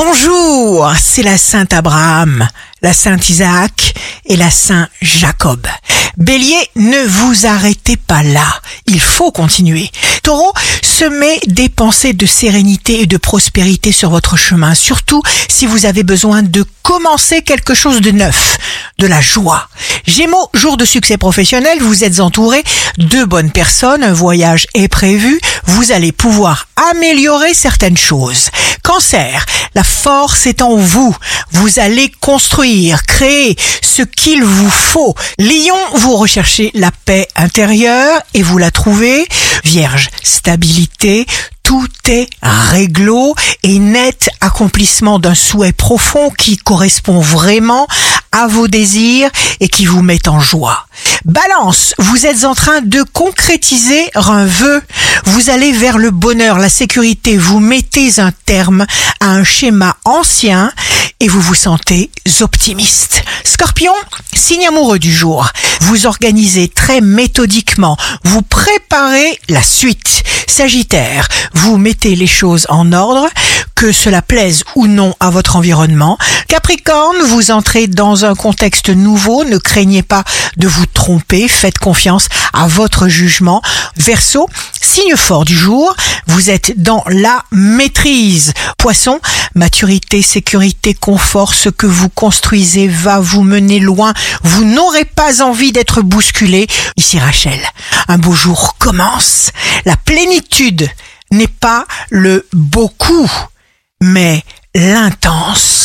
Bonjour, c'est la Sainte Abraham, la Sainte Isaac et la Saint Jacob. Bélier, ne vous arrêtez pas là, il faut continuer. Taureau, semez des pensées de sérénité et de prospérité sur votre chemin, surtout si vous avez besoin de commencer quelque chose de neuf, de la joie. Gémeaux, jour de succès professionnel, vous êtes entouré de bonnes personnes, un voyage est prévu, vous allez pouvoir améliorer certaines choses. Cancer, la force est en vous. Vous allez construire, créer ce qu'il vous faut. Lion, vous recherchez la paix intérieure et vous la trouvez. Vierge, stabilité, tout est réglo et net accomplissement d'un souhait profond qui correspond vraiment à vos désirs et qui vous met en joie. Balance, vous êtes en train de concrétiser un vœu. Vous allez vers le bonheur, la sécurité. Vous mettez un terme à un schéma ancien et vous vous sentez optimiste. Scorpion, signe amoureux du jour. Vous organisez très méthodiquement. Vous préparez la suite. Sagittaire, vous mettez les choses en ordre, que cela plaise ou non à votre environnement. Capricorne, vous entrez dans un contexte nouveau, ne craignez pas de vous tromper, faites confiance à votre jugement. Verseau, signe fort du jour, vous êtes dans la maîtrise. Poisson, maturité, sécurité, confort, ce que vous construisez va vous mener loin. Vous n'aurez pas envie d'être bousculé. Ici Rachel, un beau jour commence. La plénitude n'est pas le beaucoup, mais l'intense.